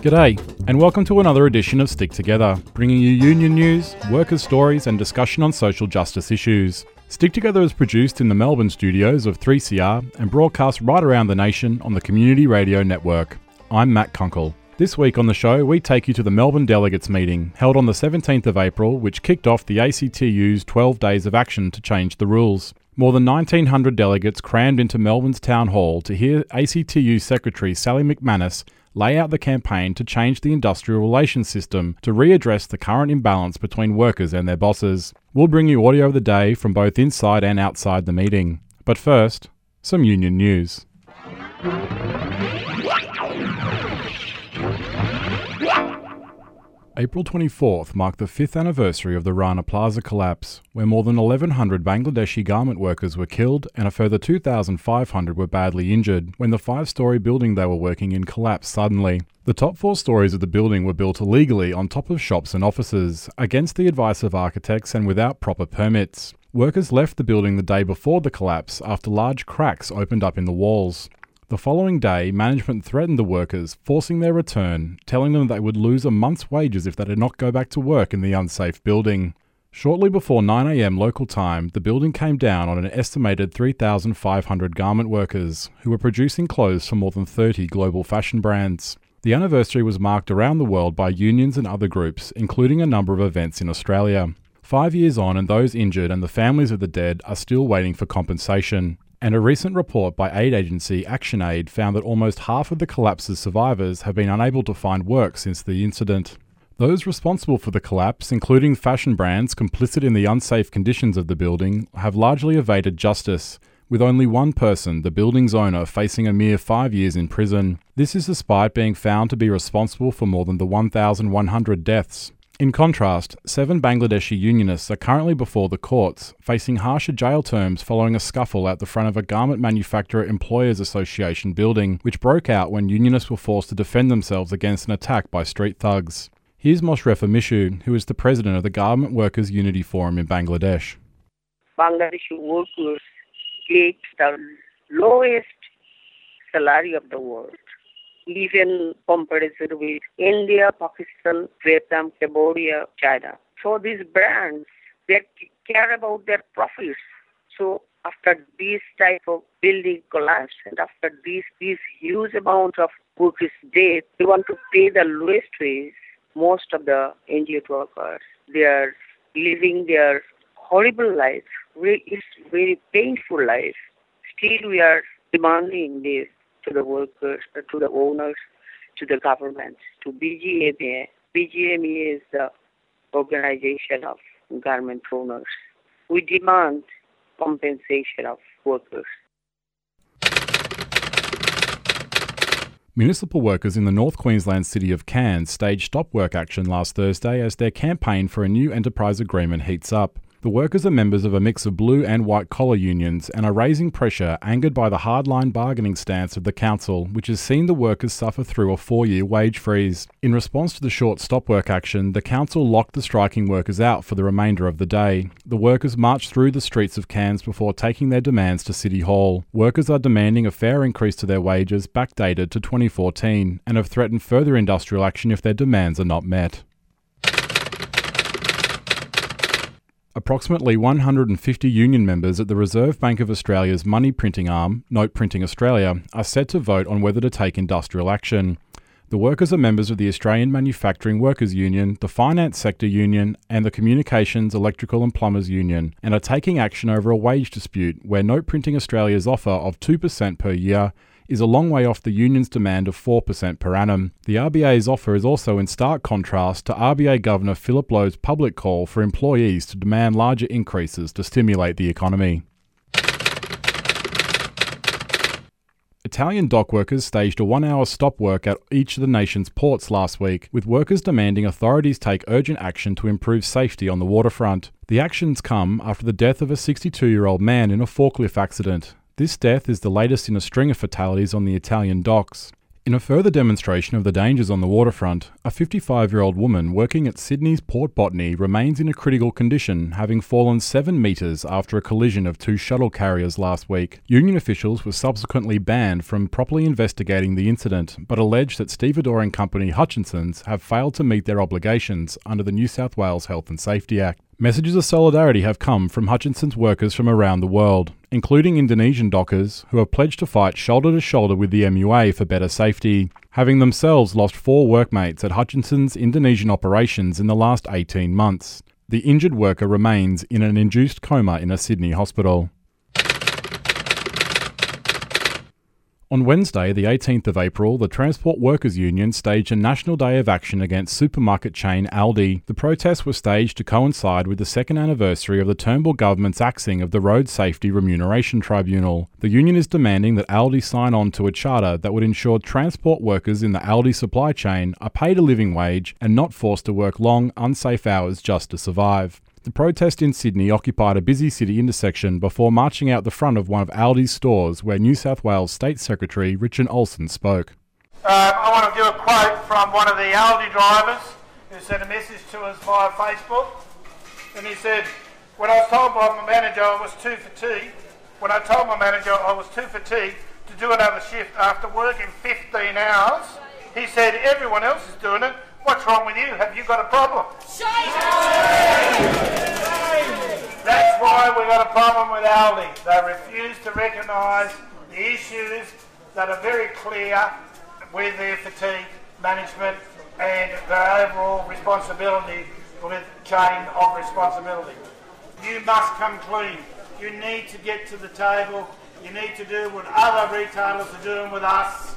G'day, and welcome to another edition of Stick Together, bringing you union news, workers' stories, and discussion on social justice issues. Stick Together is produced in the Melbourne studios of 3CR and broadcast right around the nation on the Community Radio Network. I'm Matt Kunkel. This week on the show, we take you to the Melbourne Delegates meeting, held on the 17th of April, which kicked off the ACTU's 12 days of action to change the rules. More than 1,900 delegates crammed into Melbourne's Town Hall to hear ACTU Secretary Sally McManus lay out the campaign to change the industrial relations system to readdress the current imbalance between workers and their bosses. We'll bring you audio of the day from both inside and outside the meeting. But first, some union news. April 24th marked the fifth anniversary of the Rana Plaza collapse, where more than 1,100 Bangladeshi garment workers were killed and a further 2,500 were badly injured when the five story building they were working in collapsed suddenly. The top four stories of the building were built illegally on top of shops and offices, against the advice of architects and without proper permits. Workers left the building the day before the collapse after large cracks opened up in the walls. The following day, management threatened the workers, forcing their return, telling them they would lose a month's wages if they did not go back to work in the unsafe building. Shortly before 9am local time, the building came down on an estimated 3,500 garment workers who were producing clothes for more than 30 global fashion brands. The anniversary was marked around the world by unions and other groups, including a number of events in Australia. Five years on, and those injured and the families of the dead are still waiting for compensation. And a recent report by aid agency ActionAid found that almost half of the collapse's survivors have been unable to find work since the incident. Those responsible for the collapse, including fashion brands complicit in the unsafe conditions of the building, have largely evaded justice, with only one person, the building's owner, facing a mere five years in prison. This is despite being found to be responsible for more than the 1,100 deaths. In contrast, seven Bangladeshi unionists are currently before the courts, facing harsher jail terms following a scuffle at the front of a garment manufacturer employers association building, which broke out when unionists were forced to defend themselves against an attack by street thugs. Here's Moshrefa Mishu, who is the president of the Garment Workers Unity Forum in Bangladesh. Bangladeshi workers get the lowest salary of the world even comparison with India, Pakistan, Vietnam, Cambodia, China. So these brands, they care about their profits. So after this type of building collapse and after this, this huge amount of workers dead, they want to pay the lowest wage. Most of the NGO workers, they are living their horrible life. It's very painful life. Still, we are demanding this to the workers, uh, to the owners, to the government, to BGMA. BGMA is the organization of garment owners. We demand compensation of workers. Municipal workers in the North Queensland city of Cairns staged stop work action last Thursday as their campaign for a new enterprise agreement heats up. The workers are members of a mix of blue and white collar unions and are raising pressure angered by the hardline bargaining stance of the council, which has seen the workers suffer through a four year wage freeze. In response to the short stop work action, the council locked the striking workers out for the remainder of the day. The workers marched through the streets of Cairns before taking their demands to City Hall. Workers are demanding a fair increase to their wages backdated to 2014 and have threatened further industrial action if their demands are not met. Approximately 150 union members at the Reserve Bank of Australia's money printing arm, Note Printing Australia, are set to vote on whether to take industrial action. The workers are members of the Australian Manufacturing Workers Union, the Finance Sector Union, and the Communications, Electrical and Plumbers Union, and are taking action over a wage dispute where Note Printing Australia's offer of 2% per year is a long way off the union's demand of 4% per annum. The RBA's offer is also in stark contrast to RBA Governor Philip Lowe's public call for employees to demand larger increases to stimulate the economy. Italian dock workers staged a one hour stop work at each of the nation's ports last week, with workers demanding authorities take urgent action to improve safety on the waterfront. The actions come after the death of a 62 year old man in a forklift accident. This death is the latest in a string of fatalities on the Italian docks. In a further demonstration of the dangers on the waterfront, a 55 year old woman working at Sydney's Port Botany remains in a critical condition, having fallen 7 metres after a collision of two shuttle carriers last week. Union officials were subsequently banned from properly investigating the incident, but allege that stevedoring company Hutchinson's have failed to meet their obligations under the New South Wales Health and Safety Act. Messages of solidarity have come from Hutchinson's workers from around the world, including Indonesian dockers who have pledged to fight shoulder to shoulder with the MUA for better safety, having themselves lost four workmates at Hutchinson's Indonesian operations in the last 18 months. The injured worker remains in an induced coma in a Sydney hospital. On Wednesday, the 18th of April, the Transport Workers Union staged a national day of action against supermarket chain Aldi. The protests were staged to coincide with the second anniversary of the Turnbull government's axing of the Road Safety Remuneration Tribunal. The union is demanding that Aldi sign on to a charter that would ensure transport workers in the Aldi supply chain are paid a living wage and not forced to work long, unsafe hours just to survive. The protest in Sydney occupied a busy city intersection before marching out the front of one of Aldi's stores where New South Wales State Secretary Richard Olsen spoke. Um, I want to give a quote from one of the Aldi drivers who sent a message to us via Facebook. And he said, When I was told by my manager I was too fatigued, when I told my manager I was too fatigued to do another shift after working 15 hours, he said, Everyone else is doing it. What's wrong with you? Have you got a problem? That's why we've got a problem with Aldi. They refuse to recognise the issues that are very clear with their fatigue management and their overall responsibility with chain of responsibility. You must come clean. You need to get to the table. You need to do what other retailers are doing with us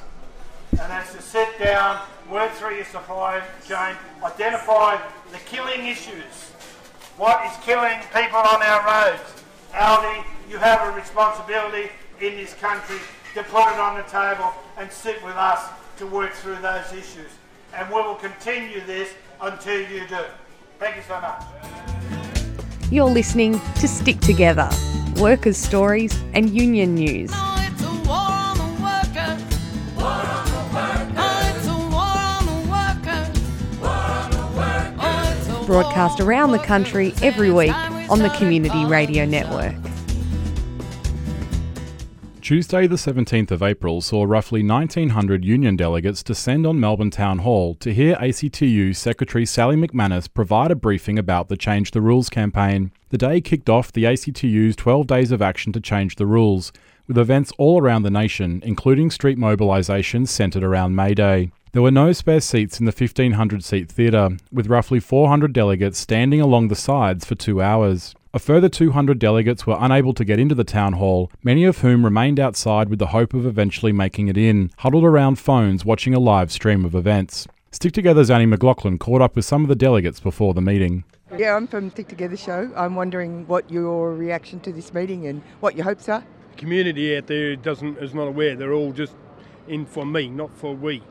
and that's to sit down, work through your supply chain, identify the killing issues. What is killing people on our roads? Aldi, you have a responsibility in this country to put it on the table and sit with us to work through those issues. And we will continue this until you do. Thank you so much. You're listening to Stick Together, workers' stories and union news. Broadcast around the country every week on the Community Radio Network. Tuesday, the 17th of April, saw roughly 1,900 union delegates descend on Melbourne Town Hall to hear ACTU Secretary Sally McManus provide a briefing about the Change the Rules campaign. The day kicked off the ACTU's 12 days of action to change the rules, with events all around the nation, including street mobilisations centred around May Day. There were no spare seats in the 1500 seat theatre, with roughly 400 delegates standing along the sides for two hours. A further 200 delegates were unable to get into the town hall, many of whom remained outside with the hope of eventually making it in, huddled around phones watching a live stream of events. Stick Together's Annie McLaughlin caught up with some of the delegates before the meeting. Yeah, I'm from Stick Together Show. I'm wondering what your reaction to this meeting and what your hopes are. The community out there doesn't is not aware. They're all just in for me, not for we.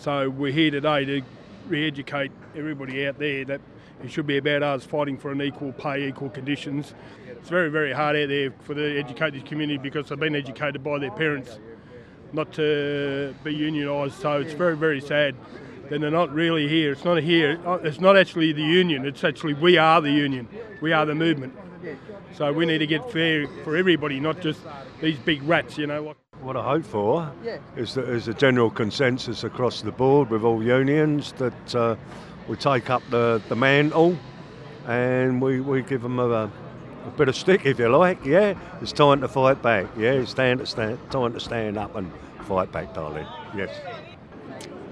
So we're here today to re-educate everybody out there that it should be about us fighting for an equal pay, equal conditions. It's very, very hard out there for the educated community because they've been educated by their parents not to be unionised. So it's very, very sad that they're not really here. It's not here. Uh, it's not actually the union. It's actually we are the union. We are the movement. So we need to get fair for everybody, not just these big rats. You know. What I hope for yeah. is that there's a general consensus across the board with all unions that uh, we take up the, the mantle and we, we give them a, a, bit of stick, if you like. Yeah, it's time to fight back. Yeah, it's time to stand, time to stand up and fight back, darling. Yes.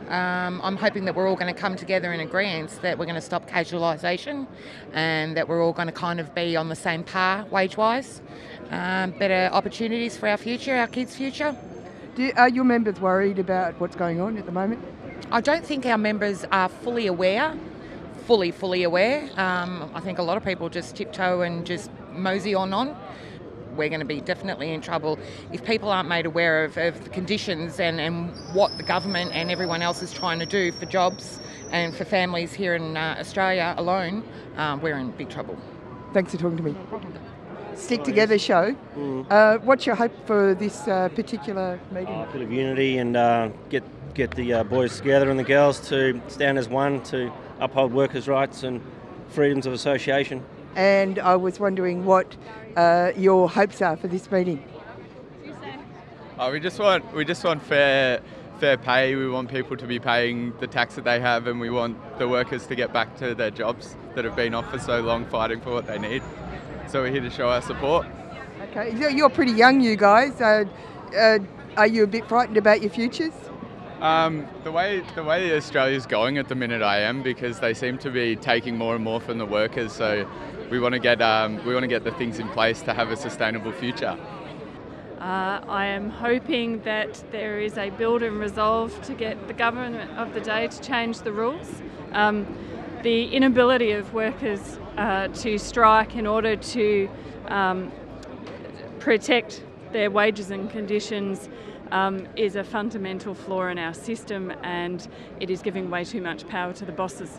Um, I'm hoping that we're all going to come together in agreement that we're going to stop casualisation and that we're all going to kind of be on the same par wage wise um, better opportunities for our future, our kids' future. Do, are your members worried about what's going on at the moment? I don't think our members are fully aware, fully, fully aware. Um, I think a lot of people just tiptoe and just mosey on on. We're going to be definitely in trouble if people aren't made aware of, of the conditions and, and what the government and everyone else is trying to do for jobs and for families here in uh, Australia alone. Um, we're in big trouble. Thanks for talking to me. Stick Together show. Mm. Uh, what's your hope for this uh, particular meeting? a bit of unity and uh, get get the uh, boys together and the girls to stand as one to uphold workers' rights and freedoms of association. And I was wondering what uh, your hopes are for this meeting. Oh, we just want we just want fair fair pay. We want people to be paying the tax that they have, and we want the workers to get back to their jobs that have been off for so long, fighting for what they need. So we're here to show our support. Okay, you're pretty young, you guys. Uh, uh, are you a bit frightened about your futures? Um, the way the way Australia's going at the minute, I am because they seem to be taking more and more from the workers. So we want to get um, we want to get the things in place to have a sustainable future. Uh, I am hoping that there is a build and resolve to get the government of the day to change the rules. Um, the inability of workers uh, to strike in order to um, protect their wages and conditions um, is a fundamental flaw in our system and it is giving way too much power to the bosses.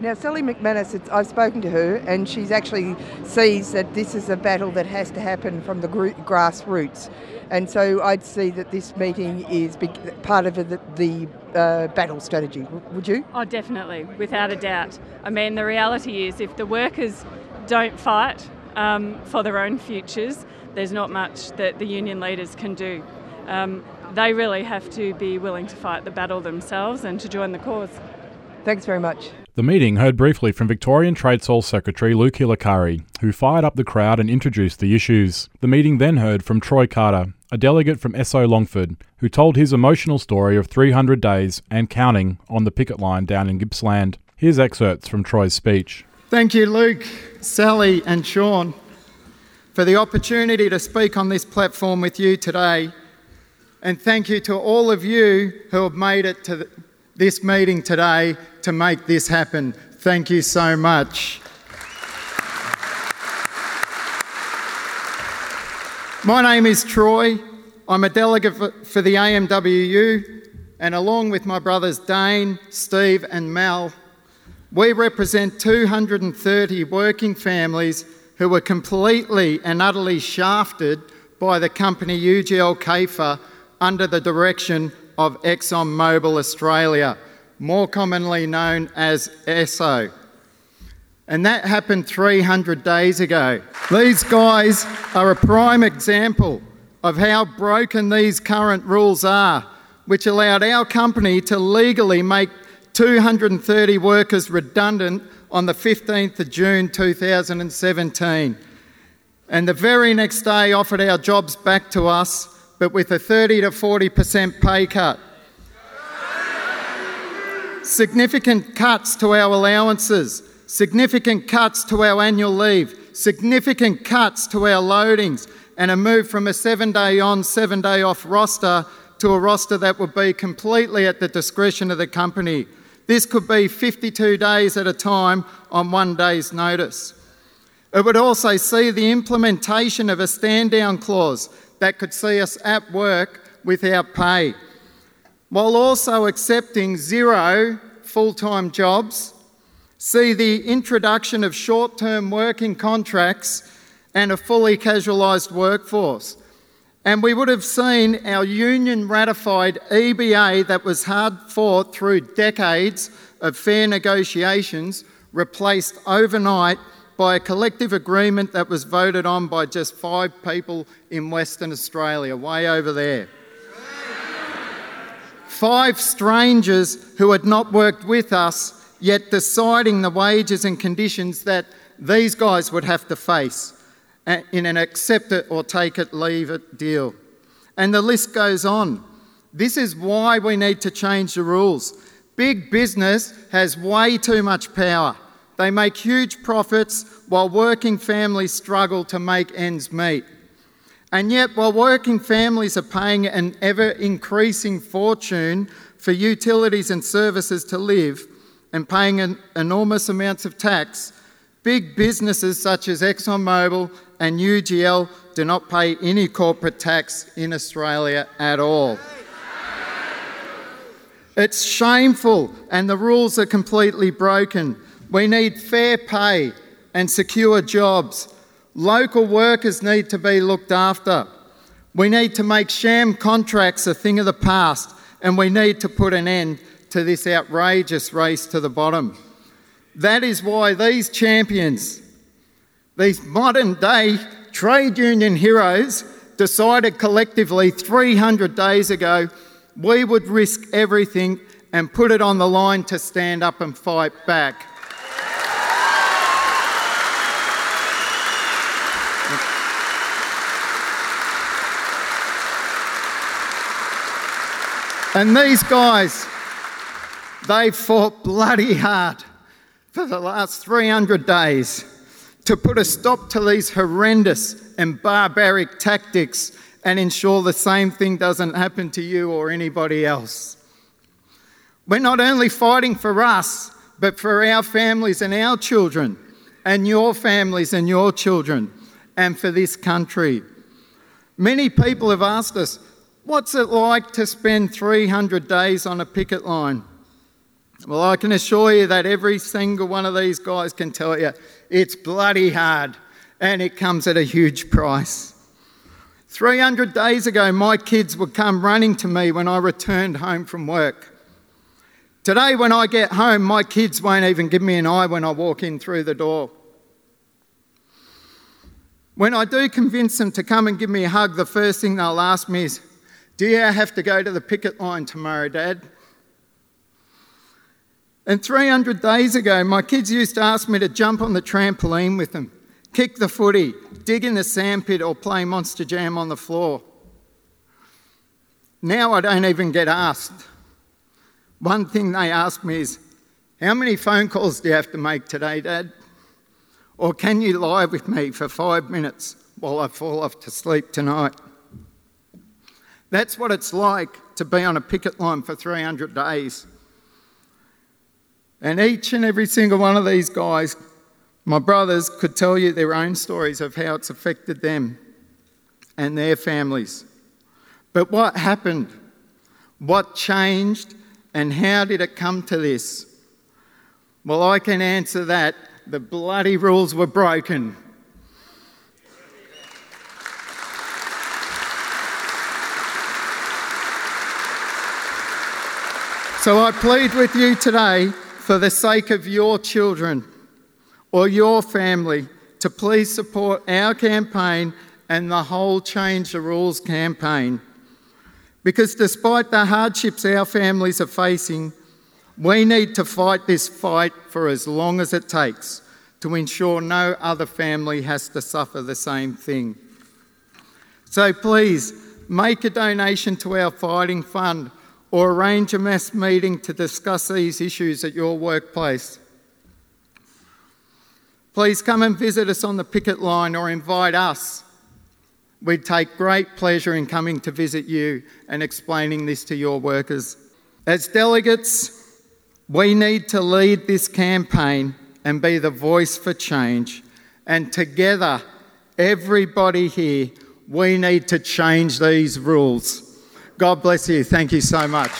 Now, Sally McManus, I've spoken to her, and she's actually sees that this is a battle that has to happen from the grassroots. And so I'd see that this meeting is part of the, the uh, battle strategy. Would you? Oh, definitely, without a doubt. I mean, the reality is if the workers don't fight um, for their own futures, there's not much that the union leaders can do. Um, they really have to be willing to fight the battle themselves and to join the cause. Thanks very much. The meeting heard briefly from Victorian Trades Hall Secretary Luke Hilakari, who fired up the crowd and introduced the issues. The meeting then heard from Troy Carter, a delegate from Esso Longford, who told his emotional story of 300 days and counting on the picket line down in Gippsland. Here's excerpts from Troy's speech. Thank you, Luke, Sally, and Sean, for the opportunity to speak on this platform with you today. And thank you to all of you who have made it to this meeting today to make this happen. Thank you so much. My name is Troy. I'm a delegate for the AMWU, and along with my brothers Dane, Steve, and Mal, we represent 230 working families who were completely and utterly shafted by the company UGL KEFA under the direction of ExxonMobil Australia, more commonly known as ESSO. And that happened 300 days ago. These guys are a prime example of how broken these current rules are, which allowed our company to legally make 230 workers redundant on the 15th of June 2017. And the very next day offered our jobs back to us but with a 30 to 40% pay cut. Significant cuts to our allowances, significant cuts to our annual leave, significant cuts to our loadings, and a move from a seven day on, seven day off roster to a roster that would be completely at the discretion of the company. This could be 52 days at a time on one day's notice. It would also see the implementation of a stand down clause that could see us at work without pay, while also accepting zero full time jobs, see the introduction of short term working contracts and a fully casualised workforce. And we would have seen our union ratified EBA that was hard fought through decades of fair negotiations replaced overnight by a collective agreement that was voted on by just five people in Western Australia, way over there. Five strangers who had not worked with us, yet deciding the wages and conditions that these guys would have to face in an accept it or take it, leave it deal. And the list goes on. This is why we need to change the rules. Big business has way too much power. They make huge profits while working families struggle to make ends meet. And yet, while working families are paying an ever increasing fortune for utilities and services to live and paying an enormous amounts of tax, big businesses such as ExxonMobil and UGL do not pay any corporate tax in Australia at all. It's shameful, and the rules are completely broken. We need fair pay and secure jobs. Local workers need to be looked after. We need to make sham contracts a thing of the past and we need to put an end to this outrageous race to the bottom. That is why these champions, these modern day trade union heroes, decided collectively 300 days ago we would risk everything and put it on the line to stand up and fight back. And these guys, they fought bloody hard for the last 300 days to put a stop to these horrendous and barbaric tactics and ensure the same thing doesn't happen to you or anybody else. We're not only fighting for us, but for our families and our children, and your families and your children, and for this country. Many people have asked us, What's it like to spend 300 days on a picket line? Well, I can assure you that every single one of these guys can tell you it's bloody hard and it comes at a huge price. 300 days ago, my kids would come running to me when I returned home from work. Today, when I get home, my kids won't even give me an eye when I walk in through the door. When I do convince them to come and give me a hug, the first thing they'll ask me is, do you have to go to the picket line tomorrow, Dad? And 300 days ago, my kids used to ask me to jump on the trampoline with them, kick the footy, dig in the sandpit, or play Monster Jam on the floor. Now I don't even get asked. One thing they ask me is, How many phone calls do you have to make today, Dad? Or can you lie with me for five minutes while I fall off to sleep tonight? That's what it's like to be on a picket line for 300 days. And each and every single one of these guys, my brothers, could tell you their own stories of how it's affected them and their families. But what happened? What changed? And how did it come to this? Well, I can answer that. The bloody rules were broken. So I plead with you today, for the sake of your children or your family, to please support our campaign and the whole Change the Rules campaign. Because despite the hardships our families are facing, we need to fight this fight for as long as it takes to ensure no other family has to suffer the same thing. So please make a donation to our fighting fund or arrange a mass meeting to discuss these issues at your workplace. Please come and visit us on the picket line or invite us. We'd take great pleasure in coming to visit you and explaining this to your workers. As delegates, we need to lead this campaign and be the voice for change. And together, everybody here, we need to change these rules. God bless you. Thank you so much.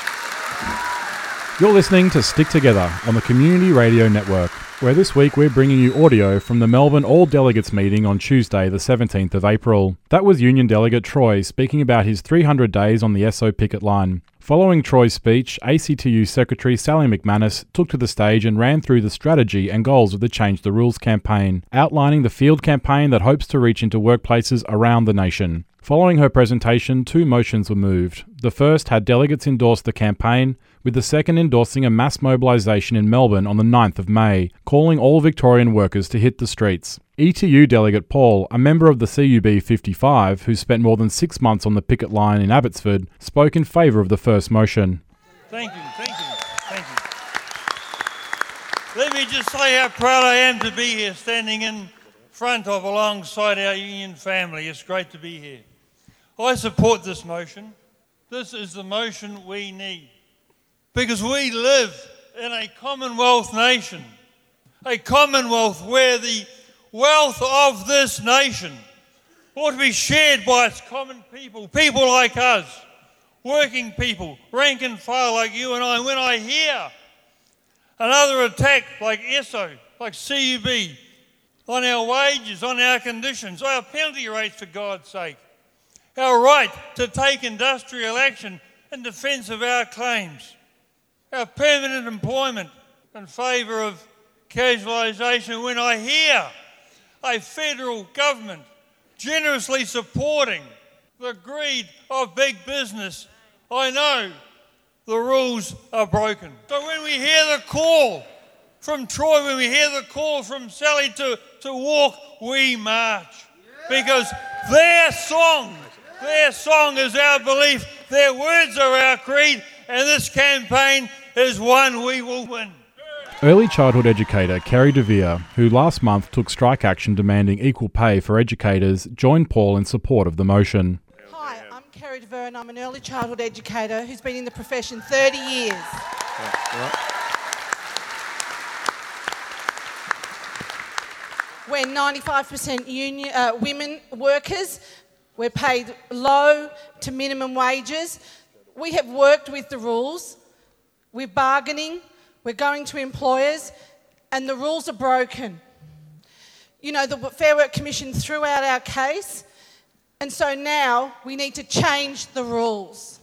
You're listening to Stick Together on the Community Radio Network, where this week we're bringing you audio from the Melbourne All Delegates meeting on Tuesday, the 17th of April. That was Union Delegate Troy speaking about his 300 days on the Esso picket line. Following Troy's speech, ACTU Secretary Sally McManus took to the stage and ran through the strategy and goals of the Change the Rules campaign, outlining the field campaign that hopes to reach into workplaces around the nation. Following her presentation, two motions were moved. The first had delegates endorse the campaign, with the second endorsing a mass mobilisation in Melbourne on the 9th of May, calling all Victorian workers to hit the streets. ETU delegate Paul, a member of the CUB 55 who spent more than six months on the picket line in Abbotsford, spoke in favour of the first motion. Thank you, thank you, thank you. Let me just say how proud I am to be here standing in front of alongside our union family. It's great to be here. I support this motion. This is the motion we need because we live in a Commonwealth nation, a Commonwealth where the wealth of this nation ought to be shared by its common people, people like us, working people, rank and file like you and I. When I hear another attack like ESSO, like CUB, on our wages, on our conditions, our penalty rates, for God's sake, our right to take industrial action in defence of our claims, our permanent employment in favour of casualisation when I hear a federal government generously supporting the greed of big business, I know the rules are broken. So when we hear the call from Troy, when we hear the call from Sally to, to walk, we march. Because their song, their song is our belief, their words are our creed, and this campaign is one we will win. Early childhood educator Kerry DeVere, who last month took strike action demanding equal pay for educators, joined Paul in support of the motion. Hi, I'm Kerry DeVere and I'm an early childhood educator who's been in the profession 30 years. We're 95% union, uh, women workers. We're paid low to minimum wages. We have worked with the rules. We're bargaining. We're going to employers, and the rules are broken. You know, the Fair Work Commission threw out our case, and so now we need to change the rules.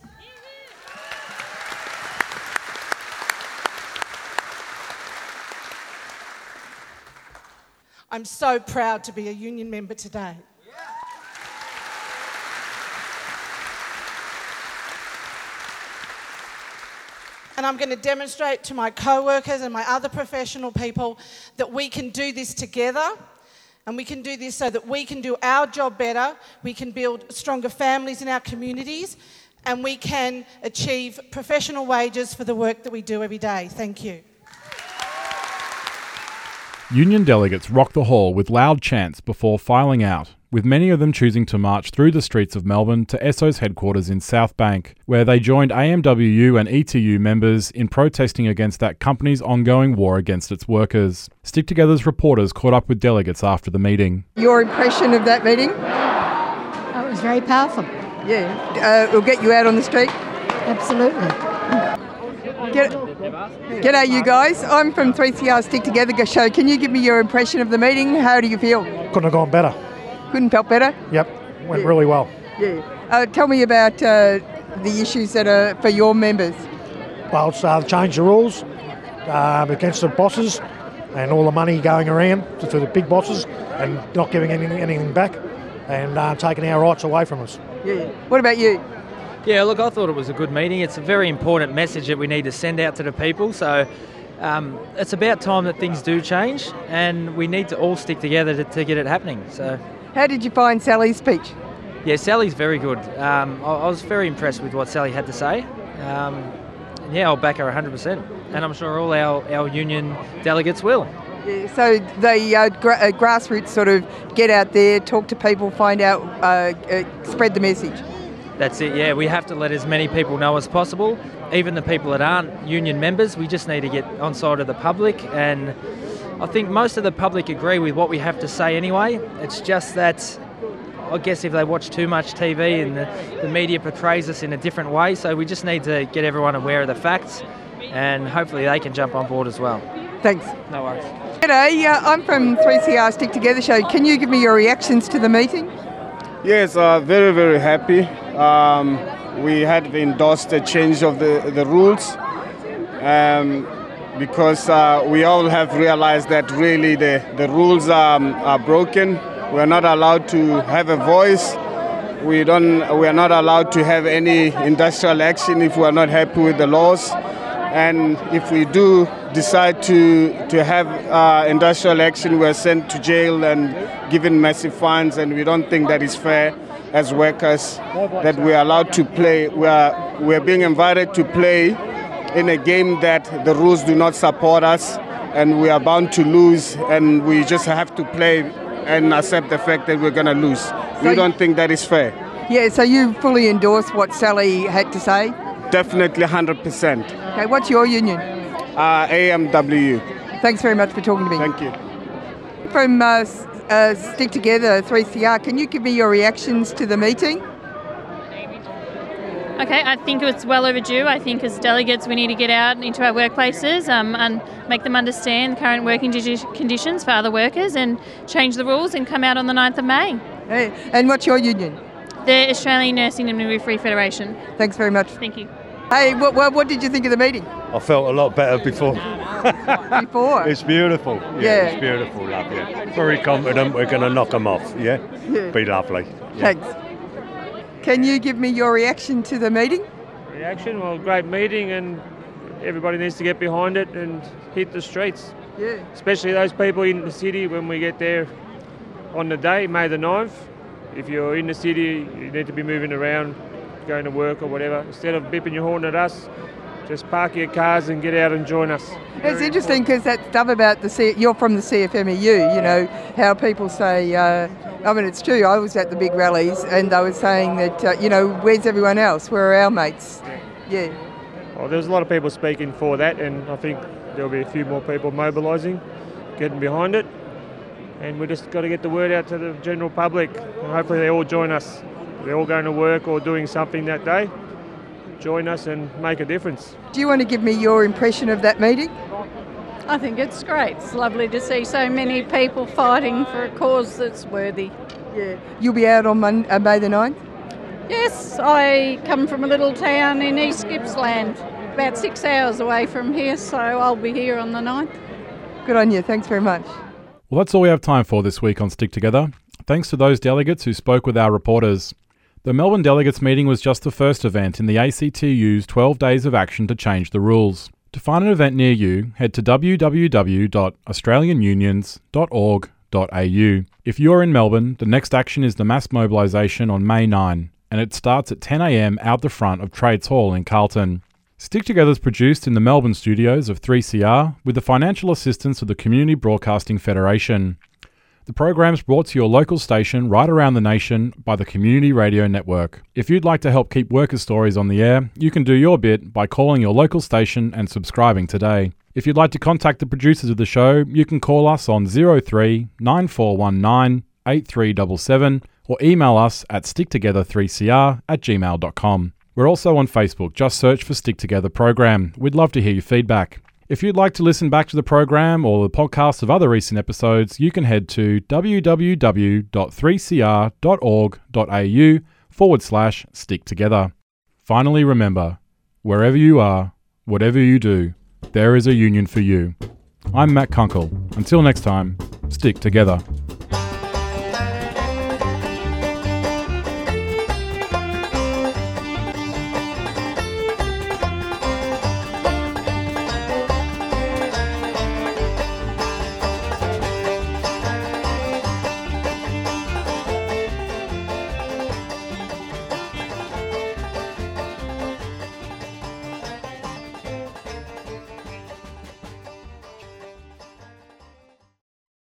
I'm so proud to be a union member today. And I'm going to demonstrate to my co workers and my other professional people that we can do this together. And we can do this so that we can do our job better, we can build stronger families in our communities, and we can achieve professional wages for the work that we do every day. Thank you. Union delegates rocked the hall with loud chants before filing out, with many of them choosing to march through the streets of Melbourne to Esso's headquarters in South Bank, where they joined AMWU and ETU members in protesting against that company's ongoing war against its workers. Stick Together's reporters caught up with delegates after the meeting. Your impression of that meeting? Oh, it was very powerful. Yeah. Uh, it'll get you out on the street? Absolutely. Get, g'day, you guys. I'm from 3CR Stick Together show. Can you give me your impression of the meeting? How do you feel? Couldn't have gone better. Couldn't felt better? Yep, went really well. Yeah. Uh, tell me about uh, the issues that are for your members. Well, it's uh, change the rules um, against the bosses and all the money going around to, to the big bosses and not giving any, anything back and uh, taking our rights away from us. Yeah. What about you? Yeah, look, I thought it was a good meeting. It's a very important message that we need to send out to the people. So um, it's about time that things do change, and we need to all stick together to, to, get it happening. So, how did you find Sally's speech? Yeah, Sally's very good. Um, I, I, was very impressed with what Sally had to say. Um, yeah, I'll back her 100%, and I'm sure all our, our union delegates will. Yeah, so the uh, gra- uh, grassroots sort of get out there, talk to people, find out, uh, uh spread the message. That's it, yeah. We have to let as many people know as possible, even the people that aren't union members. We just need to get on side of the public, and I think most of the public agree with what we have to say anyway. It's just that I guess if they watch too much TV and the, the media portrays us in a different way, so we just need to get everyone aware of the facts, and hopefully they can jump on board as well. Thanks. No worries. G'day, uh, I'm from 3CR Stick Together Show. Can you give me your reactions to the meeting? Yes, uh, very, very happy. Um, we had endorsed the change of the, the rules um, because uh, we all have realized that really the, the rules are, um, are broken. We're not allowed to have a voice. We, don't, we are not allowed to have any industrial action if we are not happy with the laws. And if we do decide to, to have uh, industrial action, we're sent to jail and given massive fines, and we don't think that is fair as workers that we're allowed to play. We are, we're being invited to play in a game that the rules do not support us, and we are bound to lose, and we just have to play and accept the fact that we're going to lose. So we don't think that is fair. Yeah, so you fully endorse what Sally had to say? Definitely 100%. Okay, what's your union? Uh, AMWU. Thanks very much for talking to me. Thank you. From uh, uh, Stick Together 3CR, can you give me your reactions to the meeting? Okay, I think it's well overdue. I think as delegates, we need to get out into our workplaces um, and make them understand the current working conditions for other workers and change the rules and come out on the 9th of May. Hey, and what's your union? The Australian Nursing and Midwifery Federation. Thanks very much. Thank you. Hey, what, what, what did you think of the meeting? I felt a lot better before. Before? It's beautiful. Yeah, Yeah. it's beautiful, love, yeah. Very confident we're going to knock them off, yeah? Yeah. Be lovely. Thanks. Can you give me your reaction to the meeting? Reaction? Well, great meeting, and everybody needs to get behind it and hit the streets. Yeah. Especially those people in the city when we get there on the day, May the 9th. If you're in the city, you need to be moving around, going to work or whatever. Instead of bipping your horn at us, just park your cars and get out and join us. It's interesting because that stuff about the C- you're from the CFMEU, you know, how people say, uh, I mean, it's true. I was at the big rallies and they were saying that, uh, you know, where's everyone else? Where are our mates? Yeah. Well, there's a lot of people speaking for that, and I think there'll be a few more people mobilising, getting behind it. And we just got to get the word out to the general public. And hopefully, they all join us. They're all going to work or doing something that day. Join us and make a difference. Do you want to give me your impression of that meeting? I think it's great. It's lovely to see so many people fighting for a cause that's worthy. Yeah. You'll be out on Monday, uh, May the 9th? Yes, I come from a little town in East Gippsland, about six hours away from here, so I'll be here on the 9th. Good on you. Thanks very much. Well, that's all we have time for this week on Stick Together. Thanks to those delegates who spoke with our reporters. The Melbourne Delegates meeting was just the first event in the ACTU's 12 Days of Action to Change the Rules. To find an event near you, head to www.australianunions.org.au. If you're in Melbourne, the next action is the mass mobilisation on May 9, and it starts at 10am out the front of Trades Hall in Carlton. Stick Together is produced in the Melbourne studios of 3CR with the financial assistance of the Community Broadcasting Federation. The program's brought to your local station right around the nation by the Community Radio Network. If you'd like to help keep workers' stories on the air, you can do your bit by calling your local station and subscribing today. If you'd like to contact the producers of the show, you can call us on 03 9419 8377 or email us at sticktogether3cr at gmail.com. We're also on Facebook, just search for Stick Together Program. We'd love to hear your feedback. If you'd like to listen back to the program or the podcast of other recent episodes, you can head to www.3cr.org.au forward slash stick together. Finally, remember wherever you are, whatever you do, there is a union for you. I'm Matt Kunkel. Until next time, stick together.